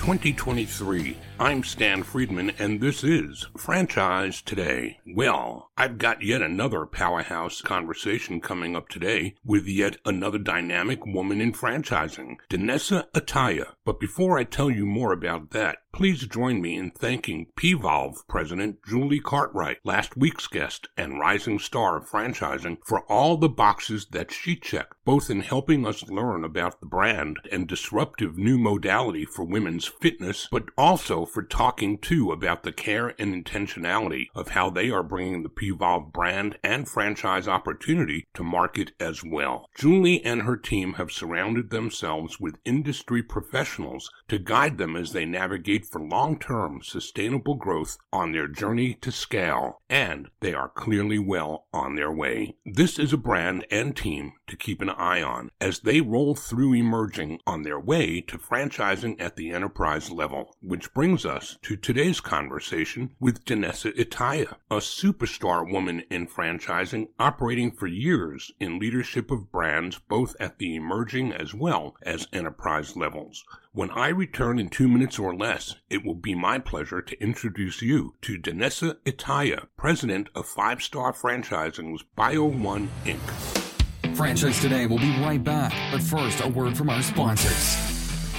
2023. I'm Stan Friedman, and this is Franchise Today. Well, I've got yet another powerhouse conversation coming up today with yet another dynamic woman in franchising, Danessa Itaya. But before I tell you more about that, please join me in thanking PVolve President Julie Cartwright, last week's guest and rising star of franchising, for all the boxes that she checked, both in helping us learn about the brand and disruptive new modality for women's fitness, but also for talking too about the care and intentionality of how they are bringing the PVolve brand and franchise opportunity to market as well. Julie and her team have surrounded themselves with industry professionals to guide them as they navigate for long-term sustainable growth on their journey to scale, and they are clearly well on their way. This is a brand and team to keep an eye on as they roll through emerging on their way to franchising at the enterprise level, which brings us to today's conversation with Danessa Itaya, a superstar woman in franchising operating for years in leadership of brands both at the emerging as well as enterprise levels. When I return in two minutes or less, it will be my pleasure to introduce you to Danessa Itaya, president of Five Star Franchising's Bio One Inc. Franchise Today will be right back, but first, a word from our sponsors.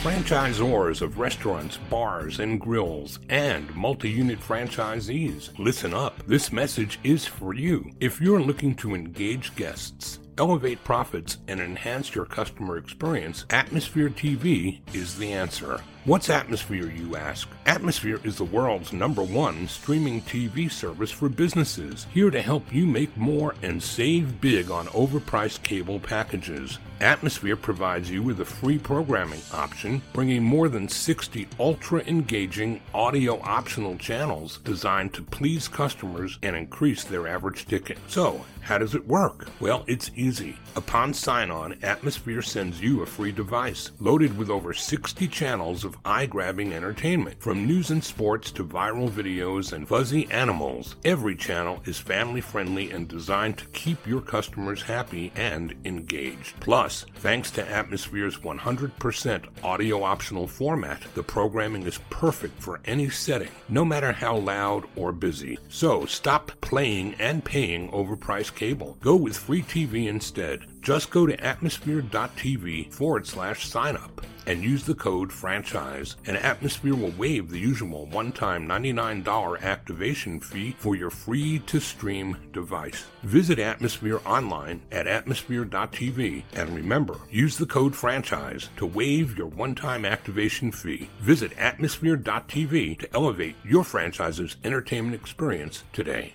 Franchisors of restaurants, bars, and grills, and multi unit franchisees, listen up. This message is for you. If you're looking to engage guests, elevate profits, and enhance your customer experience, Atmosphere TV is the answer. What's Atmosphere, you ask? Atmosphere is the world's number one streaming TV service for businesses, here to help you make more and save big on overpriced cable packages. Atmosphere provides you with a free programming option, bringing more than 60 ultra engaging audio optional channels designed to please customers and increase their average ticket. So, how does it work? Well, it's easy. Upon sign on, Atmosphere sends you a free device loaded with over 60 channels of eye grabbing entertainment. From news and sports to viral videos and fuzzy animals, every channel is family friendly and designed to keep your customers happy and engaged. Plus, thanks to Atmosphere's 100% audio optional format, the programming is perfect for any setting, no matter how loud or busy. So stop playing and paying overpriced cable. Go with free TV instead. Just go to atmosphere.tv forward slash sign up and use the code franchise, and Atmosphere will waive the usual one time $99 activation fee for your free to stream device. Visit Atmosphere online at atmosphere.tv and remember, use the code franchise to waive your one time activation fee. Visit atmosphere.tv to elevate your franchise's entertainment experience today.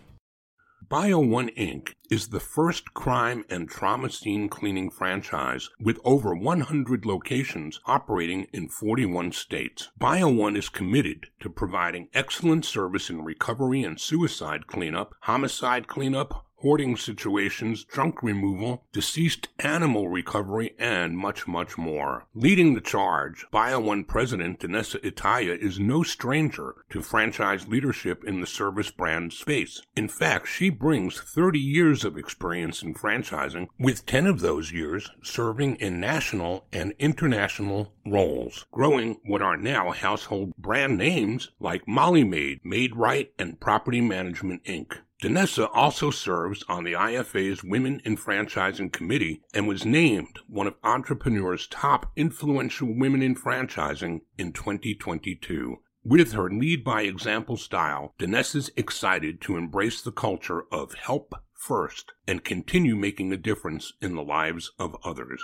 Bio One Inc. is the first crime and trauma scene cleaning franchise with over 100 locations operating in 41 states. Bio One is committed to providing excellent service in recovery and suicide cleanup, homicide cleanup, hoarding situations, junk removal, deceased animal recovery, and much, much more. Leading the charge, BioOne President Danessa Itaya is no stranger to franchise leadership in the service brand space. In fact, she brings 30 years of experience in franchising, with 10 of those years serving in national and international roles, growing what are now household brand names like Molly Maid, Made Right, and Property Management Inc. Danessa also serves on the IFA's Women in Franchising Committee and was named one of Entrepreneur's top influential women in franchising in 2022. With her lead by example style, Danessa's excited to embrace the culture of help first and continue making a difference in the lives of others.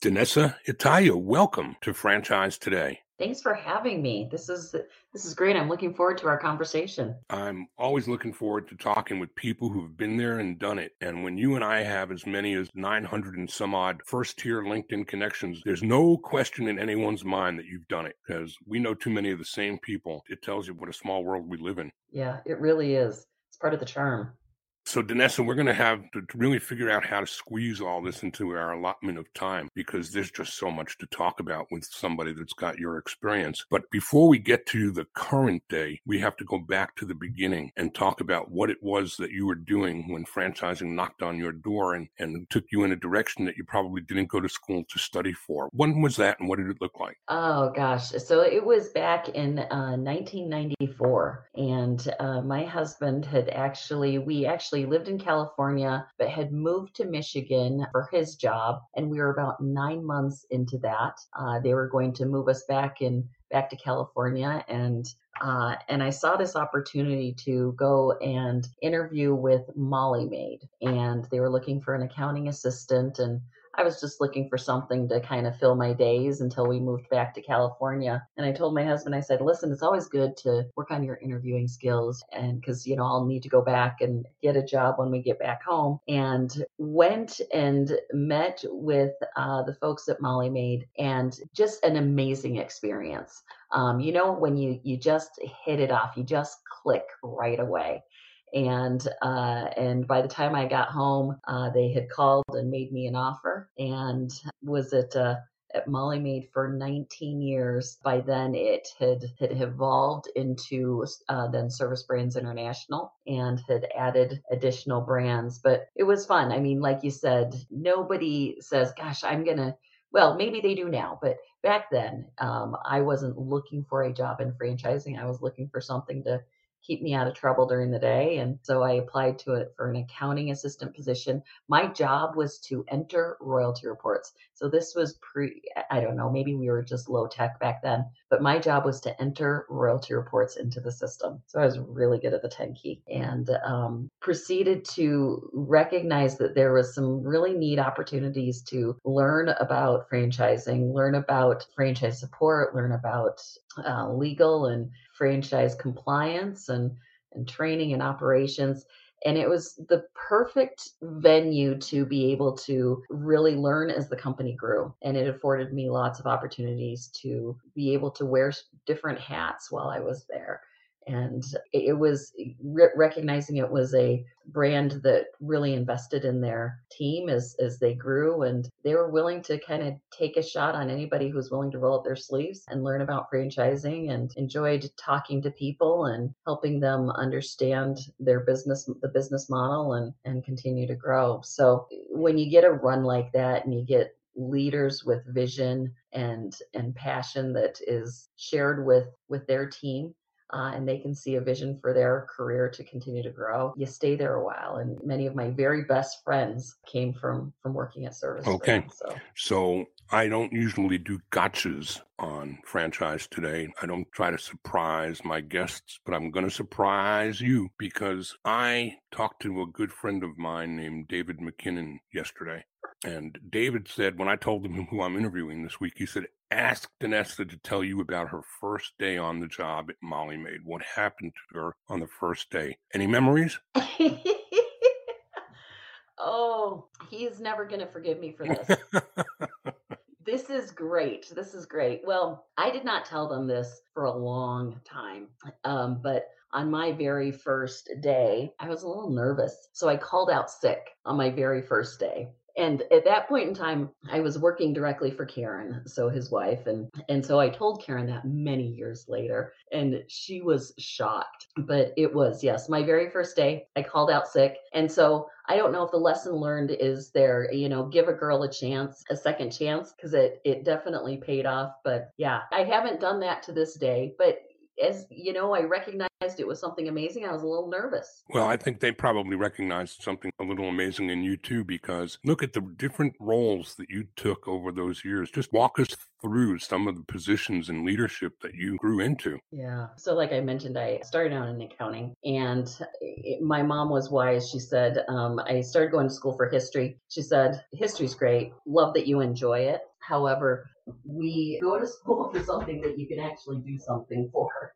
Danessa Itaya, welcome to Franchise Today. Thanks for having me. This is this is great. I'm looking forward to our conversation. I'm always looking forward to talking with people who've been there and done it. And when you and I have as many as 900 and some odd first tier LinkedIn connections, there's no question in anyone's mind that you've done it because we know too many of the same people. It tells you what a small world we live in. Yeah, it really is. It's part of the charm. So, Danessa, we're going to have to really figure out how to squeeze all this into our allotment of time because there's just so much to talk about with somebody that's got your experience. But before we get to the current day, we have to go back to the beginning and talk about what it was that you were doing when franchising knocked on your door and, and took you in a direction that you probably didn't go to school to study for. When was that and what did it look like? Oh, gosh. So, it was back in uh, 1994. And uh, my husband had actually, we actually actually lived in California, but had moved to Michigan for his job. And we were about nine months into that. Uh, they were going to move us back in back to California and uh, and I saw this opportunity to go and interview with Molly Maid, and they were looking for an accounting assistant, and I was just looking for something to kind of fill my days until we moved back to California. And I told my husband, I said, listen, it's always good to work on your interviewing skills. And because, you know, I'll need to go back and get a job when we get back home. And went and met with uh, the folks at Molly Maid and just an amazing experience. Um, you know, when you, you just hit it off, you just click right away and uh, and by the time I got home, uh, they had called and made me an offer, and was it. uh, at Molly Maid for 19 years. By then, it had had evolved into uh, then Service Brands International and had added additional brands. But it was fun. I mean, like you said, nobody says, "Gosh, I'm gonna." Well, maybe they do now, but back then, um, I wasn't looking for a job in franchising. I was looking for something to keep me out of trouble during the day. And so I applied to it for an accounting assistant position. My job was to enter royalty reports. So this was pre, I don't know, maybe we were just low tech back then, but my job was to enter royalty reports into the system. So I was really good at the 10 key and um, proceeded to recognize that there was some really neat opportunities to learn about franchising, learn about franchise support, learn about uh, legal and franchise compliance and, and training and operations. And it was the perfect venue to be able to really learn as the company grew. And it afforded me lots of opportunities to be able to wear different hats while I was there and it was re- recognizing it was a brand that really invested in their team as as they grew and they were willing to kind of take a shot on anybody who's willing to roll up their sleeves and learn about franchising and enjoyed talking to people and helping them understand their business the business model and and continue to grow. So when you get a run like that and you get leaders with vision and and passion that is shared with with their team uh, and they can see a vision for their career to continue to grow, you stay there a while. And many of my very best friends came from from working at Service. Okay, so. so I don't usually do gotchas on franchise today. I don't try to surprise my guests, but I'm going to surprise you because I talked to a good friend of mine named David McKinnon yesterday. And David said, when I told him who I'm interviewing this week, he said, Ask Danessa to tell you about her first day on the job at Molly Maid. What happened to her on the first day? Any memories? oh, he's never going to forgive me for this. this is great. This is great. Well, I did not tell them this for a long time, um, but on my very first day, I was a little nervous. So I called out sick on my very first day and at that point in time i was working directly for karen so his wife and and so i told karen that many years later and she was shocked. But it was yes my very first day i called out sick. And so i don't know if the lesson learned is there you know give a girl a chance a second chance because it it definitely paid off. But yeah i haven't done that to this day but as you know, I recognized it was something amazing. I was a little nervous. Well, I think they probably recognized something a little amazing in you too, because look at the different roles that you took over those years. Just walk us through some of the positions and leadership that you grew into. Yeah. So, like I mentioned, I started out in accounting, and it, my mom was wise. She said, um, I started going to school for history. She said, History's great. Love that you enjoy it. However, we go to school for something that you can actually do something for.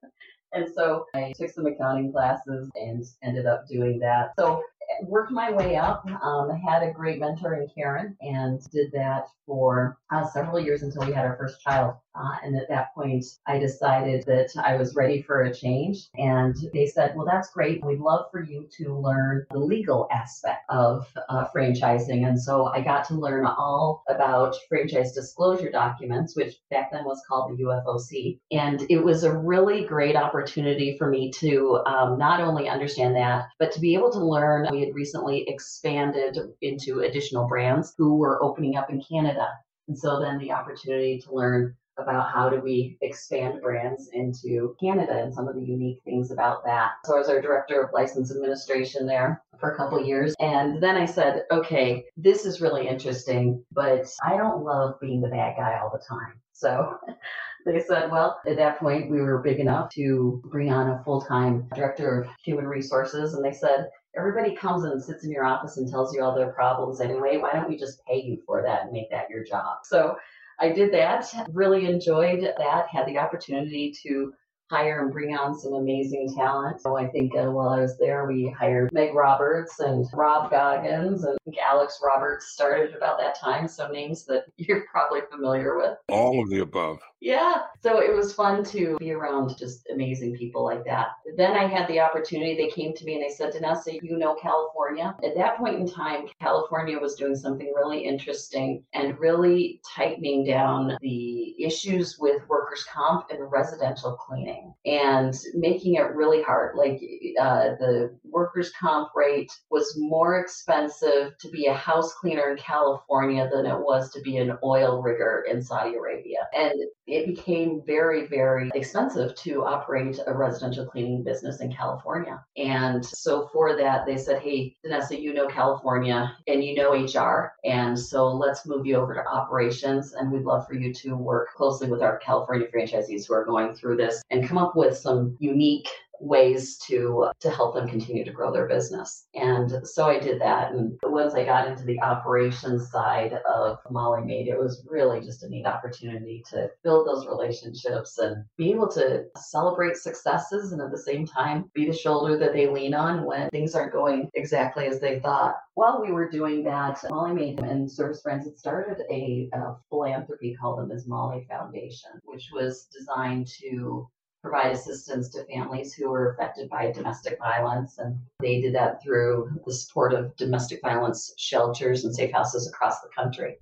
And so I took some accounting classes and ended up doing that. So worked my way up. Um, had a great mentor in Karen and did that for uh, several years until we had our first child. Uh, and at that point, I decided that I was ready for a change. And they said, well, that's great. We'd love for you to learn the legal aspect of uh, franchising. And so I got to learn all about franchise disclosure documents, which back then was called the UFOC. And it was a really great opportunity for me to um, not only understand that, but to be able to learn. We had recently expanded into additional brands who were opening up in Canada. And so then the opportunity to learn about how do we expand brands into Canada and some of the unique things about that. So I was our director of license administration there for a couple years. And then I said, okay, this is really interesting, but I don't love being the bad guy all the time. So they said, well, at that point, we were big enough to bring on a full time director of human resources. And they said, everybody comes and sits in your office and tells you all their problems anyway. Why don't we just pay you for that and make that your job? So I did that, really enjoyed that, had the opportunity to hire and bring on some amazing talent. So I think uh, while I was there, we hired Meg Roberts and Rob Goggins and Alex Roberts started about that time. So names that you're probably familiar with. All of the above. Yeah. So it was fun to be around just amazing people like that. Then I had the opportunity. They came to me and they said, Danessa, you know California. At that point in time, California was doing something really interesting and really tightening down the issues with workers' comp and residential cleaning and making it really hard. Like uh, the workers' comp rate was more expensive to be a house cleaner in California than it was to be an oil rigger in Saudi Arabia. And it became very, very expensive to operate a residential cleaning business in California. And so for that, they said, hey, Vanessa, you know California and you know HR. And so let's move you over to operations. And we'd love for you to work closely with our California franchisees who are going through this and come up with some unique ways to to help them continue to grow their business. And so I did that. And once I got into the operations side of Molly Maid, it was really just a neat opportunity to build those relationships and be able to celebrate successes and at the same time be the shoulder that they lean on when things aren't going exactly as they thought. While we were doing that, Molly Maid and Service Brands had started a, a philanthropy called the Ms. Molly Foundation, which was designed to provide assistance to families who were affected by domestic violence. And they did that through the support of domestic violence shelters and safe houses across the country.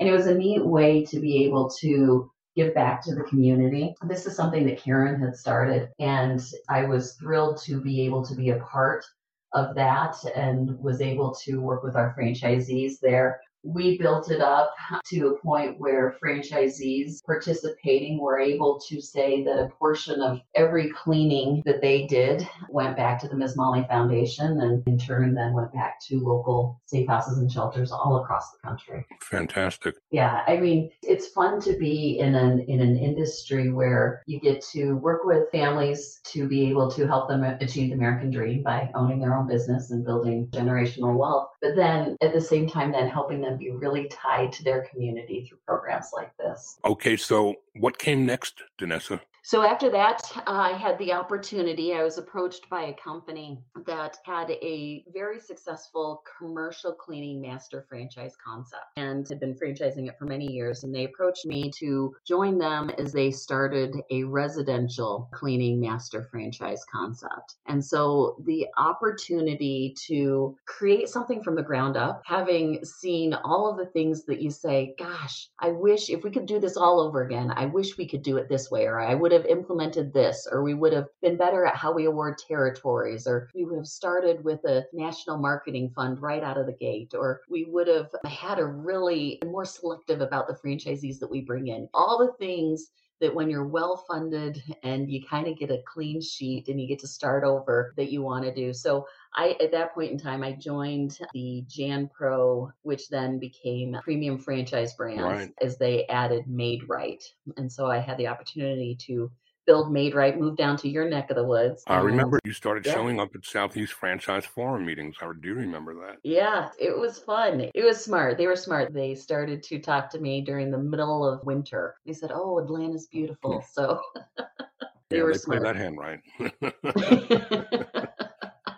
And it was a neat way to be able to give back to the community. This is something that Karen had started, and I was thrilled to be able to be a part of that and was able to work with our franchisees there we built it up to a point where franchisees participating were able to say that a portion of every cleaning that they did went back to the Ms. Molly Foundation and in turn then went back to local safe houses and shelters all across the country. Fantastic. Yeah, I mean, it's fun to be in an in an industry where you get to work with families to be able to help them achieve the American dream by owning their own business and building generational wealth. But then at the same time then helping them be really tied to their community through programs like this. Okay, so what came next, Danessa? So after that, I had the opportunity. I was approached by a company that had a very successful commercial cleaning master franchise concept and had been franchising it for many years. And they approached me to join them as they started a residential cleaning master franchise concept. And so the opportunity to create something from the ground up, having seen all of the things that you say, gosh, I wish if we could do this all over again, I wish we could do it this way, or I would have implemented this, or we would have been better at how we award territories, or we would have started with a national marketing fund right out of the gate, or we would have had a really more selective about the franchisees that we bring in. All the things that when you're well funded and you kind of get a clean sheet and you get to start over that you want to do. So I at that point in time I joined the Jan Pro, which then became premium franchise brands right. as they added Maid Right. And so I had the opportunity to build maid right moved down to your neck of the woods. I remember you started yeah. showing up at Southeast Franchise Forum meetings. I do remember that. Yeah, it was fun. It was smart. They were smart. They started to talk to me during the middle of winter. They said, "Oh, Atlanta's beautiful." Hmm. So they yeah, were they play smart. that hand right.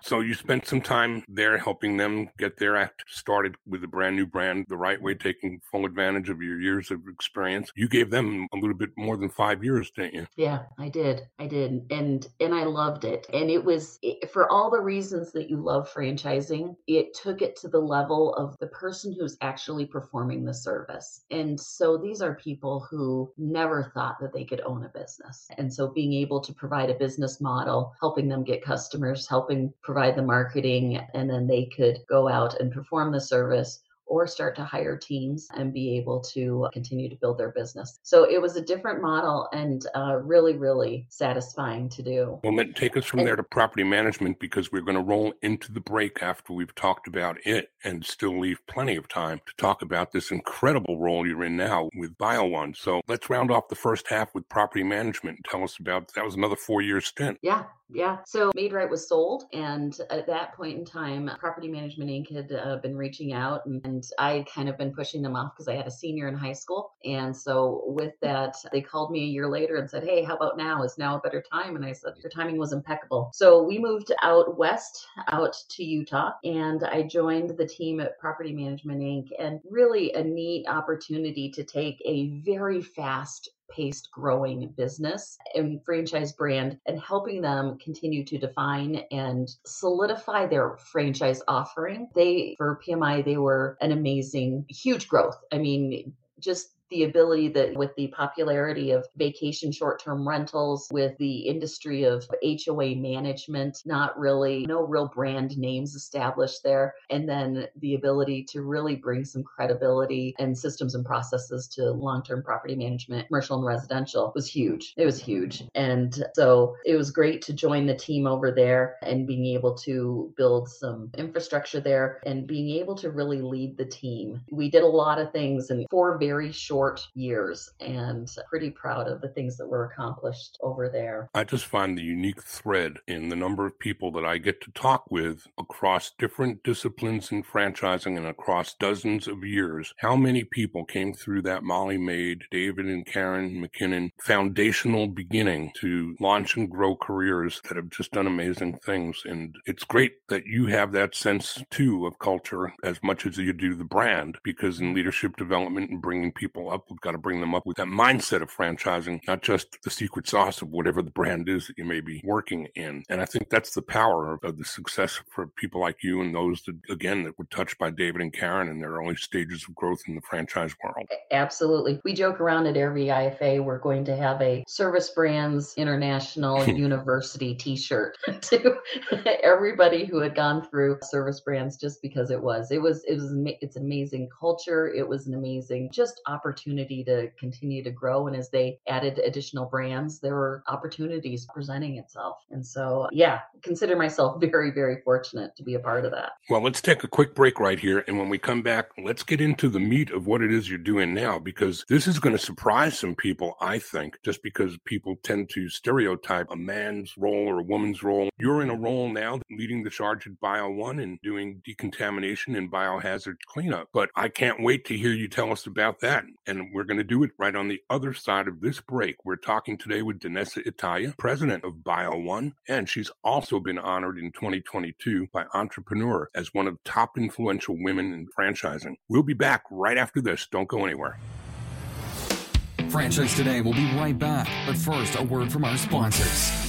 so you spent some time there helping them get their act started with a brand new brand the right way, taking full advantage of your years of experience. You gave them a little bit more than five years, didn't you? Yeah, I did. I did. And and I loved it. And it was it, for all the reasons that you love franchising, it took it to the level of the person who's actually performing the service. And so these are people who never thought that they could own a business. And so being able to provide a business model, helping them get customers, helping provide the marketing, and then they could go out and perform the service or start to hire teams and be able to continue to build their business. So it was a different model and uh, really, really satisfying to do. Well, then take us from there to property management because we're going to roll into the break after we've talked about it and still leave plenty of time to talk about this incredible role you're in now with BioOne. So let's round off the first half with property management tell us about that was another four year stint. Yeah, yeah. So Maid Right was sold, and at that point in time, Property Management Inc. had uh, been reaching out, and, and I kind of been pushing them off because I had a senior in high school, and so with that, they called me a year later and said, "Hey, how about now? Is now a better time?" And I said, "Your timing was impeccable." So we moved out west, out to Utah, and I joined the team at Property Management Inc. And really a neat opportunity to take a very fast paced growing business and franchise brand and helping them continue to define and solidify their franchise offering. They, for PMI, they were an amazing, huge growth. I mean, just the ability that with the popularity of vacation short-term rentals with the industry of HOA management not really no real brand names established there and then the ability to really bring some credibility and systems and processes to long-term property management commercial and residential was huge. It was huge. And so it was great to join the team over there and being able to build some infrastructure there and being able to really lead the team. We did a lot of things in four very short years and pretty proud of the things that were accomplished over there. I just find the unique thread in the number of people that I get to talk with across different disciplines in franchising and across dozens of years. How many people came through that Molly Maid, David and Karen McKinnon foundational beginning to launch and grow careers that have just done amazing things. And it's great that you have that sense too of culture as much as you do the brand, because in leadership development and bringing people up, we've got to bring them up with that mindset of franchising, not just the secret sauce of whatever the brand is that you may be working in. And I think that's the power of, the success for people like you and those that, again, that were touched by David and Karen in their early stages of growth in the franchise world. Absolutely. We joke around at every IFA, we're going to have a Service Brands International University t shirt to everybody who had gone through Service Brands just because it was. It was, it was, it's amazing culture. It was an amazing just opportunity to continue to grow. And as they added additional brands, there were opportunities presenting itself. And so, yeah, consider myself very, very fortunate to be a part of that. Well, let's take a quick break right here. And when we come back, let's get into the meat of what it is you're doing now, because this is going to surprise some people, I think, just because people tend to stereotype a man's role or a woman's role. You're in a role now leading the charge at Bio One and doing decontamination and biohazard cleanup. But I can't wait to hear you tell us about that. And we're going to do it right on the other side of this break. We're talking today with Danessa Itaya, president of Bio One, and she's also been honored in 2022 by Entrepreneur as one of top influential women in franchising. We'll be back right after this. Don't go anywhere. Franchise Today will be right back, but first, a word from our sponsors.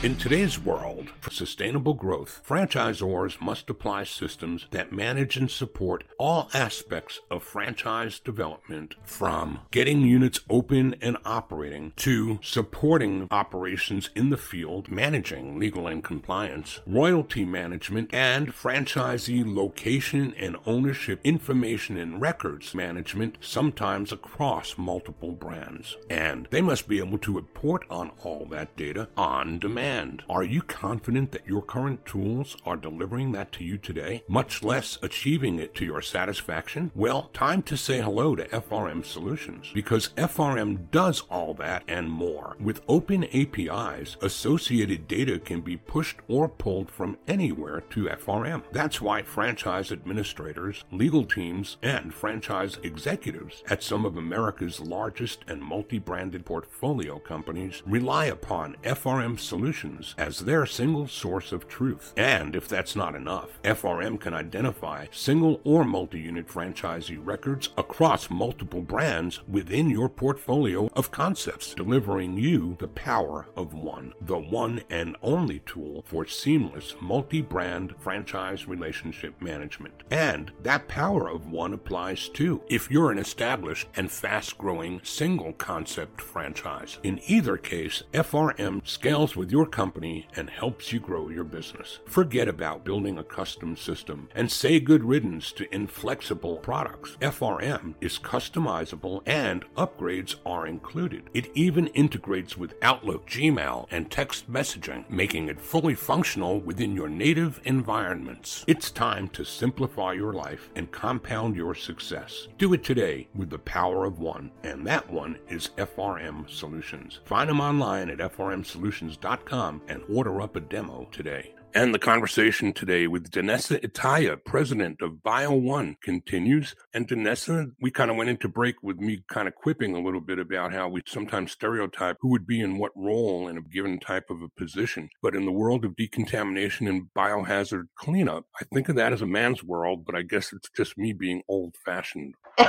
In today's world, for sustainable growth, franchisors must apply systems that manage and support all aspects of franchise development from getting units open and operating to supporting operations in the field, managing legal and compliance, royalty management, and franchisee location and ownership information and records management, sometimes across multiple brands. And they must be able to report on all that data on demand And are you confident that your current tools are delivering that to you today, much less achieving it to your satisfaction? Well, time to say hello to FRM Solutions because FRM does all that and more. With open APIs, associated data can be pushed or pulled from anywhere to FRM. That's why franchise administrators, legal teams, and franchise executives at some of America's largest and multi branded portfolio companies rely upon FRM Solutions as their single source of truth. And if that's not enough, FRM can identify single or multi unit franchisee records across multiple brands within your portfolio of concepts, delivering you the power of one, the one and only tool for seamless multi brand franchise relationship management. And that power of one applies too if you're an established and fast growing single concept franchise. In either case, FRM scales with your company and helps you grow your business. Forget about building a custom system and say good riddance to inflexible products. FRM is customizable and upgrades are included. It even integrates with Outlook, Gmail, and text messaging, making it fully functional within your native environments. It's time to simplify your life and compound your success. Do it today with the power of one, and that one is FRM Solutions. Find them online at frmsolutions.com and order up a demo today. And the conversation today with Danessa Itaya, president of Bio1, continues. And Danessa, we kind of went into break with me kind of quipping a little bit about how we sometimes stereotype who would be in what role in a given type of a position. But in the world of decontamination and biohazard cleanup, I think of that as a man's world, but I guess it's just me being old fashioned.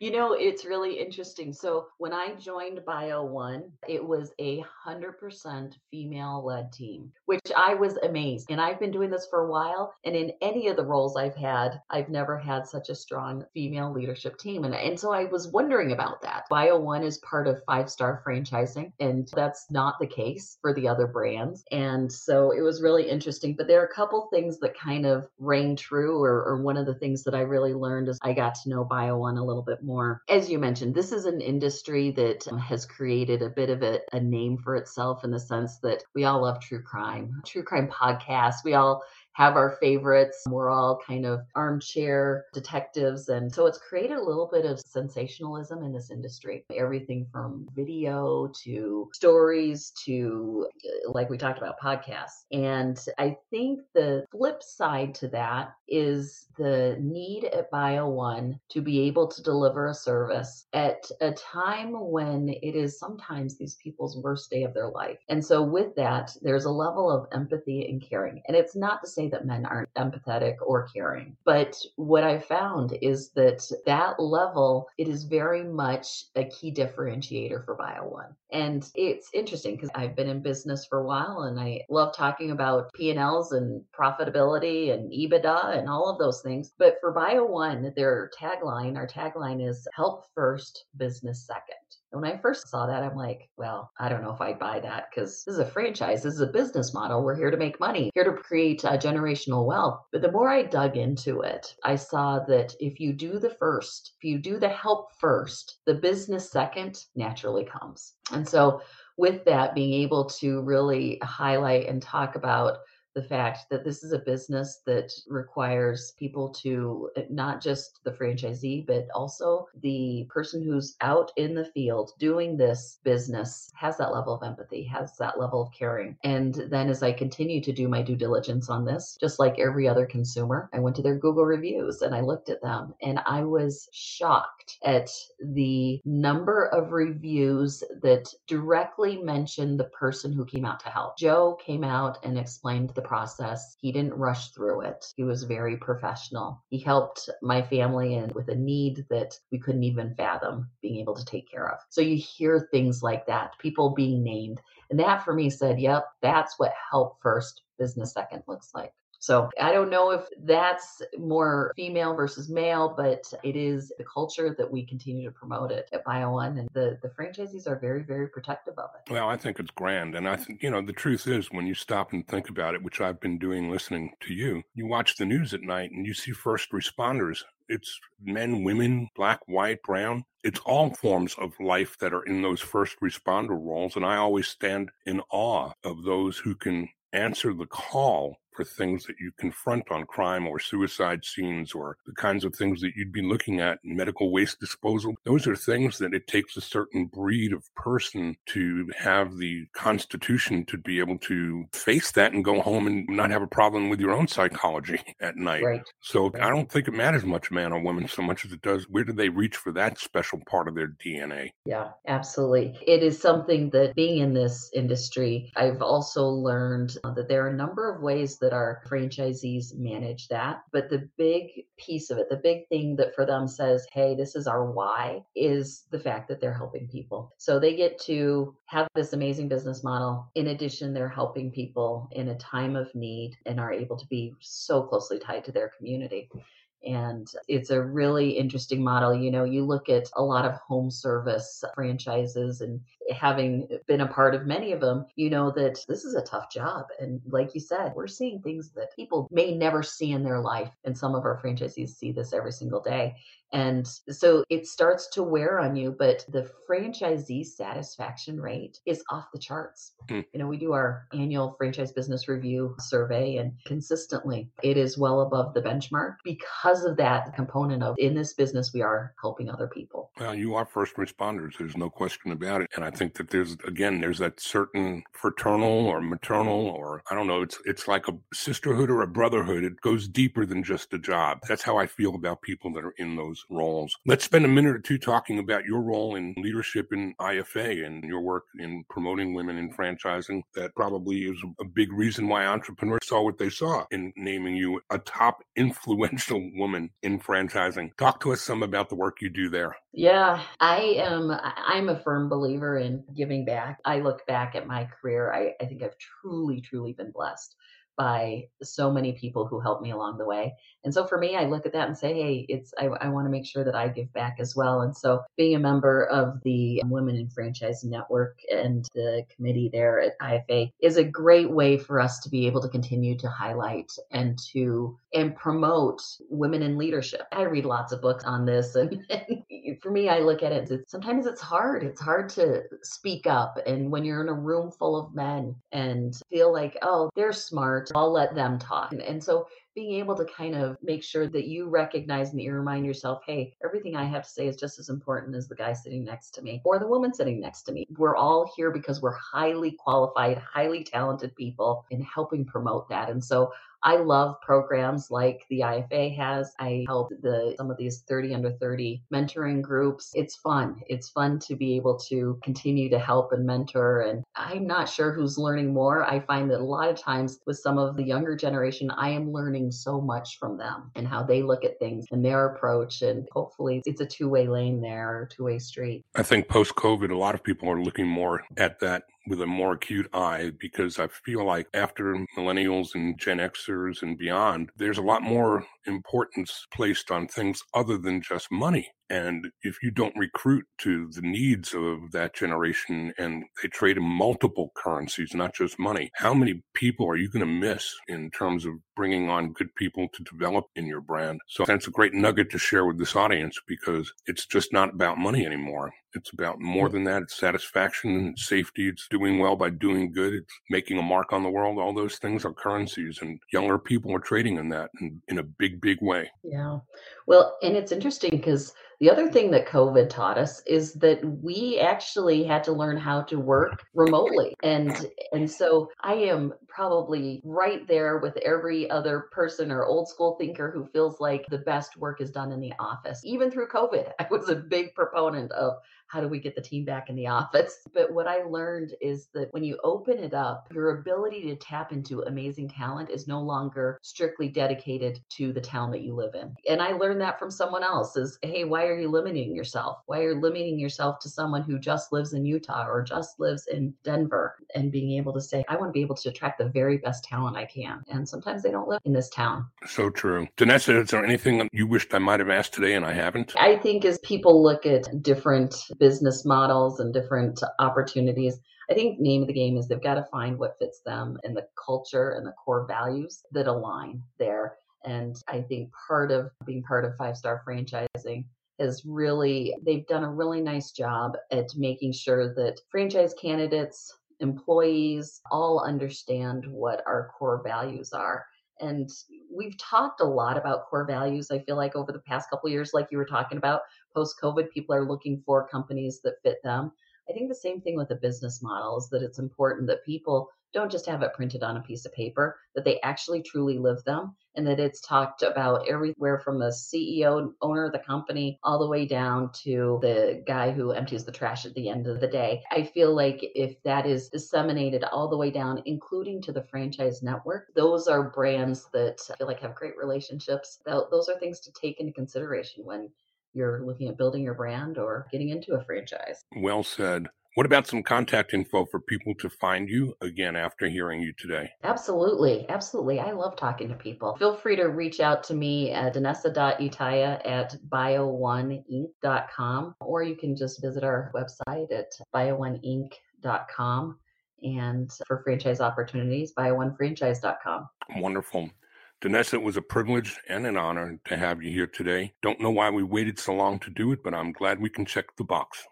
You know, it's really interesting. So when I joined Bio One, it was a hundred percent female led team, which I was amazed. And I've been doing this for a while. And in any of the roles I've had, I've never had such a strong female leadership team. And, and so I was wondering about that. Bio One is part of five star franchising, and that's not the case for the other brands. And so it was really interesting. But there are a couple things that kind of rang true, or, or one of the things that I really learned as I got to know Bio One a little bit more. As you mentioned, this is an industry that has created a bit of a, a name for itself in the sense that we all love true crime, true crime podcasts. We all have our favorites. We're all kind of armchair detectives. And so it's created a little bit of sensationalism in this industry. Everything from video to stories to, like we talked about, podcasts. And I think the flip side to that is the need at Bio One to be able to deliver a service at a time when it is sometimes these people's worst day of their life. And so, with that, there's a level of empathy and caring. And it's not to say say that men aren't empathetic or caring. But what I found is that that level, it is very much a key differentiator for Bio One. And it's interesting because I've been in business for a while and I love talking about P&Ls and profitability and EBITDA and all of those things. But for Bio One, their tagline, our tagline is help first, business second when I first saw that, I'm like, well, I don't know if I'd buy that because this is a franchise. This is a business model. We're here to make money, here to create uh, generational wealth. But the more I dug into it, I saw that if you do the first, if you do the help first, the business second naturally comes. And so, with that, being able to really highlight and talk about the fact that this is a business that requires people to uh, not just the franchisee, but also the person who's out in the field doing this business has that level of empathy, has that level of caring. And then as I continue to do my due diligence on this, just like every other consumer, I went to their Google reviews and I looked at them and I was shocked at the number of reviews that directly mentioned the person who came out to help. Joe came out and explained the process. He didn't rush through it. He was very professional. He helped my family and with a need that we couldn't even fathom being able to take care of. So you hear things like that, people being named. And that for me said, yep, that's what help first, business second looks like. So I don't know if that's more female versus male, but it is the culture that we continue to promote it at BioOne. And the, the franchisees are very, very protective of it. Well, I think it's grand. And I think, you know, the truth is when you stop and think about it, which I've been doing listening to you, you watch the news at night and you see first responders it's men, women, black, white, brown. It's all forms of life that are in those first responder roles. And I always stand in awe of those who can answer the call for things that you confront on crime or suicide scenes or the kinds of things that you'd be looking at in medical waste disposal. Those are things that it takes a certain breed of person to have the constitution to be able to face that and go home and not have a problem with your own psychology at night. Right. So I don't think it matters much man or woman so much as it does where do they reach for that special part of their DNA. Yeah, absolutely. It is something that being in this industry, I've also learned uh, that there are a number of ways that our franchisees manage that. But the big piece of it, the big thing that for them says, hey, this is our why, is the fact that they're helping people. So they get to have this amazing business model. In addition, they're helping people in a time of need and are able to be so closely tied to their community. And it's a really interesting model. You know, you look at a lot of home service franchises and having been a part of many of them, you know that this is a tough job. And like you said, we're seeing things that people may never see in their life. And some of our franchisees see this every single day. And so it starts to wear on you, but the franchisee satisfaction rate is off the charts. Mm. You know, we do our annual franchise business review survey, and consistently it is well above the benchmark because of that component of in this business, we are helping other people. Well, you are first responders. There's no question about it. And I think that there's, again, there's that certain fraternal or maternal, or I don't know, it's, it's like a sisterhood or a brotherhood. It goes deeper than just a job. That's how I feel about people that are in those roles. Let's spend a minute or two talking about your role in leadership in IFA and your work in promoting women in franchising. That probably is a big reason why entrepreneurs saw what they saw in naming you a top influential woman in franchising. Talk to us some about the work you do there. Yeah, I am. I'm a firm believer in giving back. I look back at my career. I, I think I've truly, truly been blessed by so many people who helped me along the way. And so for me, I look at that and say, hey, it's I, I want to make sure that I give back as well. And so being a member of the Women in Franchise Network and the committee there at IFA is a great way for us to be able to continue to highlight and to and promote women in leadership. I read lots of books on this, and, and for me, I look at it. It's, sometimes it's hard. It's hard to speak up, and when you're in a room full of men and feel like, oh, they're smart, I'll let them talk. and, and so being able to kind of make sure that you recognize and that you remind yourself, hey, everything I have to say is just as important as the guy sitting next to me or the woman sitting next to me. We're all here because we're highly qualified, highly talented people in helping promote that. And so I love programs like the IFA has. I help the some of these 30 under 30 mentoring groups. It's fun. It's fun to be able to continue to help and mentor. And I'm not sure who's learning more. I find that a lot of times with some of the younger generation, I am learning so much from them and how they look at things and their approach. And hopefully it's a two-way lane there or two-way street. I think post COVID, a lot of people are looking more at that with a more acute eye because I feel like after millennials and Gen Xers and beyond, there's a lot more importance placed on things other than just money. And if you don't recruit to the needs of that generation and they trade in multiple currencies, not just money, how many people are you going to miss in terms of bringing on good people to develop in your brand? So that's a great nugget to share with this audience because it's just not about money anymore. It's about more than that. It's satisfaction and safety. It's doing well by doing good. It's making a mark on the world. All those things are currencies, and younger people are trading in that in, in a big, big way. Yeah. Well, and it's interesting because the other thing that COVID taught us is that we actually had to learn how to work remotely. And and so I am probably right there with every other person or old school thinker who feels like the best work is done in the office. Even through COVID, I was a big proponent of how do we get the team back in the office? But what I learned is that when you open it up, your ability to tap into amazing talent is no longer strictly dedicated to the town that you live in. And I learned that from someone else is, hey, why are you limiting yourself? Why are you limiting yourself to someone who just lives in Utah or just lives in Denver? And being able to say, I want to be able to attract the very best talent I can. And sometimes they don't live in this town. So true. Danessa, is there anything you wished I might have asked today and I haven't? I think as people look at different business models and different opportunities, I think name of the game is they've got to find what fits them and the culture and the core values that align there. And I think part of being part of five star franchising is really, they've done a really nice job at making sure that franchise candidates, employees all understand what our core values are. And we've talked a lot about core values. I feel like over the past couple years, like you were talking about, post COVID, people are looking for companies that fit them. I think the same thing with the business model is that it's important that people don't just have it printed on a piece of paper, that they actually truly live them, and that it's talked about everywhere from the CEO, owner of the company, all the way down to the guy who empties the trash at the end of the day. I feel like if that is disseminated all the way down, including to the franchise network, those are brands that I feel like have great relationships. Those are things to take into consideration when you're looking at building your brand or getting into a franchise. Well said. What about some contact info for people to find you again after hearing you today? Absolutely. Absolutely. I love talking to people. Feel free to reach out to me at danessa.itaya at bio1inc.com, or you can just visit our website at bio1inc.com. And for franchise opportunities, bio1franchise.com. Wonderful. Danessa, it was a privilege and an honor to have you here today. Don't know why we waited so long to do it, but I'm glad we can check the box.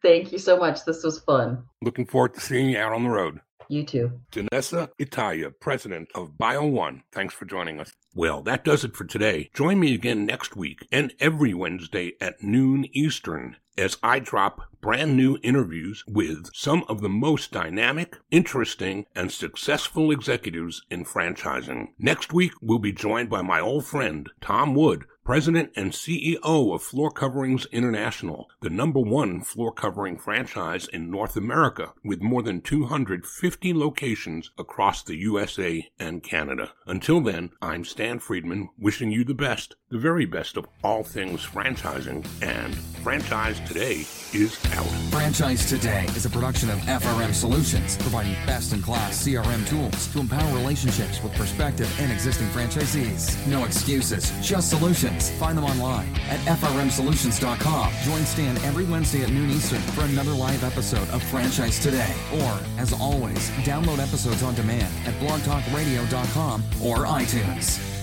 Thank you so much. This was fun. Looking forward to seeing you out on the road. You too. Danessa Itaya, president of Bio One. Thanks for joining us. Well, that does it for today. Join me again next week and every Wednesday at noon Eastern as I drop brand new interviews with some of the most dynamic, interesting, and successful executives in franchising. Next week, we'll be joined by my old friend, Tom Wood, President and CEO of Floor Coverings International, the number one floor covering franchise in North America, with more than 250 locations across the USA and Canada. Until then, I'm Stan Friedman, wishing you the best, the very best of all things franchising, and Franchise Today is out. Franchise Today is a production of FRM Solutions, providing best in class CRM tools to empower relationships with prospective and existing franchisees. No excuses, just solutions. Find them online at frmsolutions.com. Join Stan every Wednesday at noon Eastern for another live episode of Franchise Today. Or, as always, download episodes on demand at blogtalkradio.com or iTunes.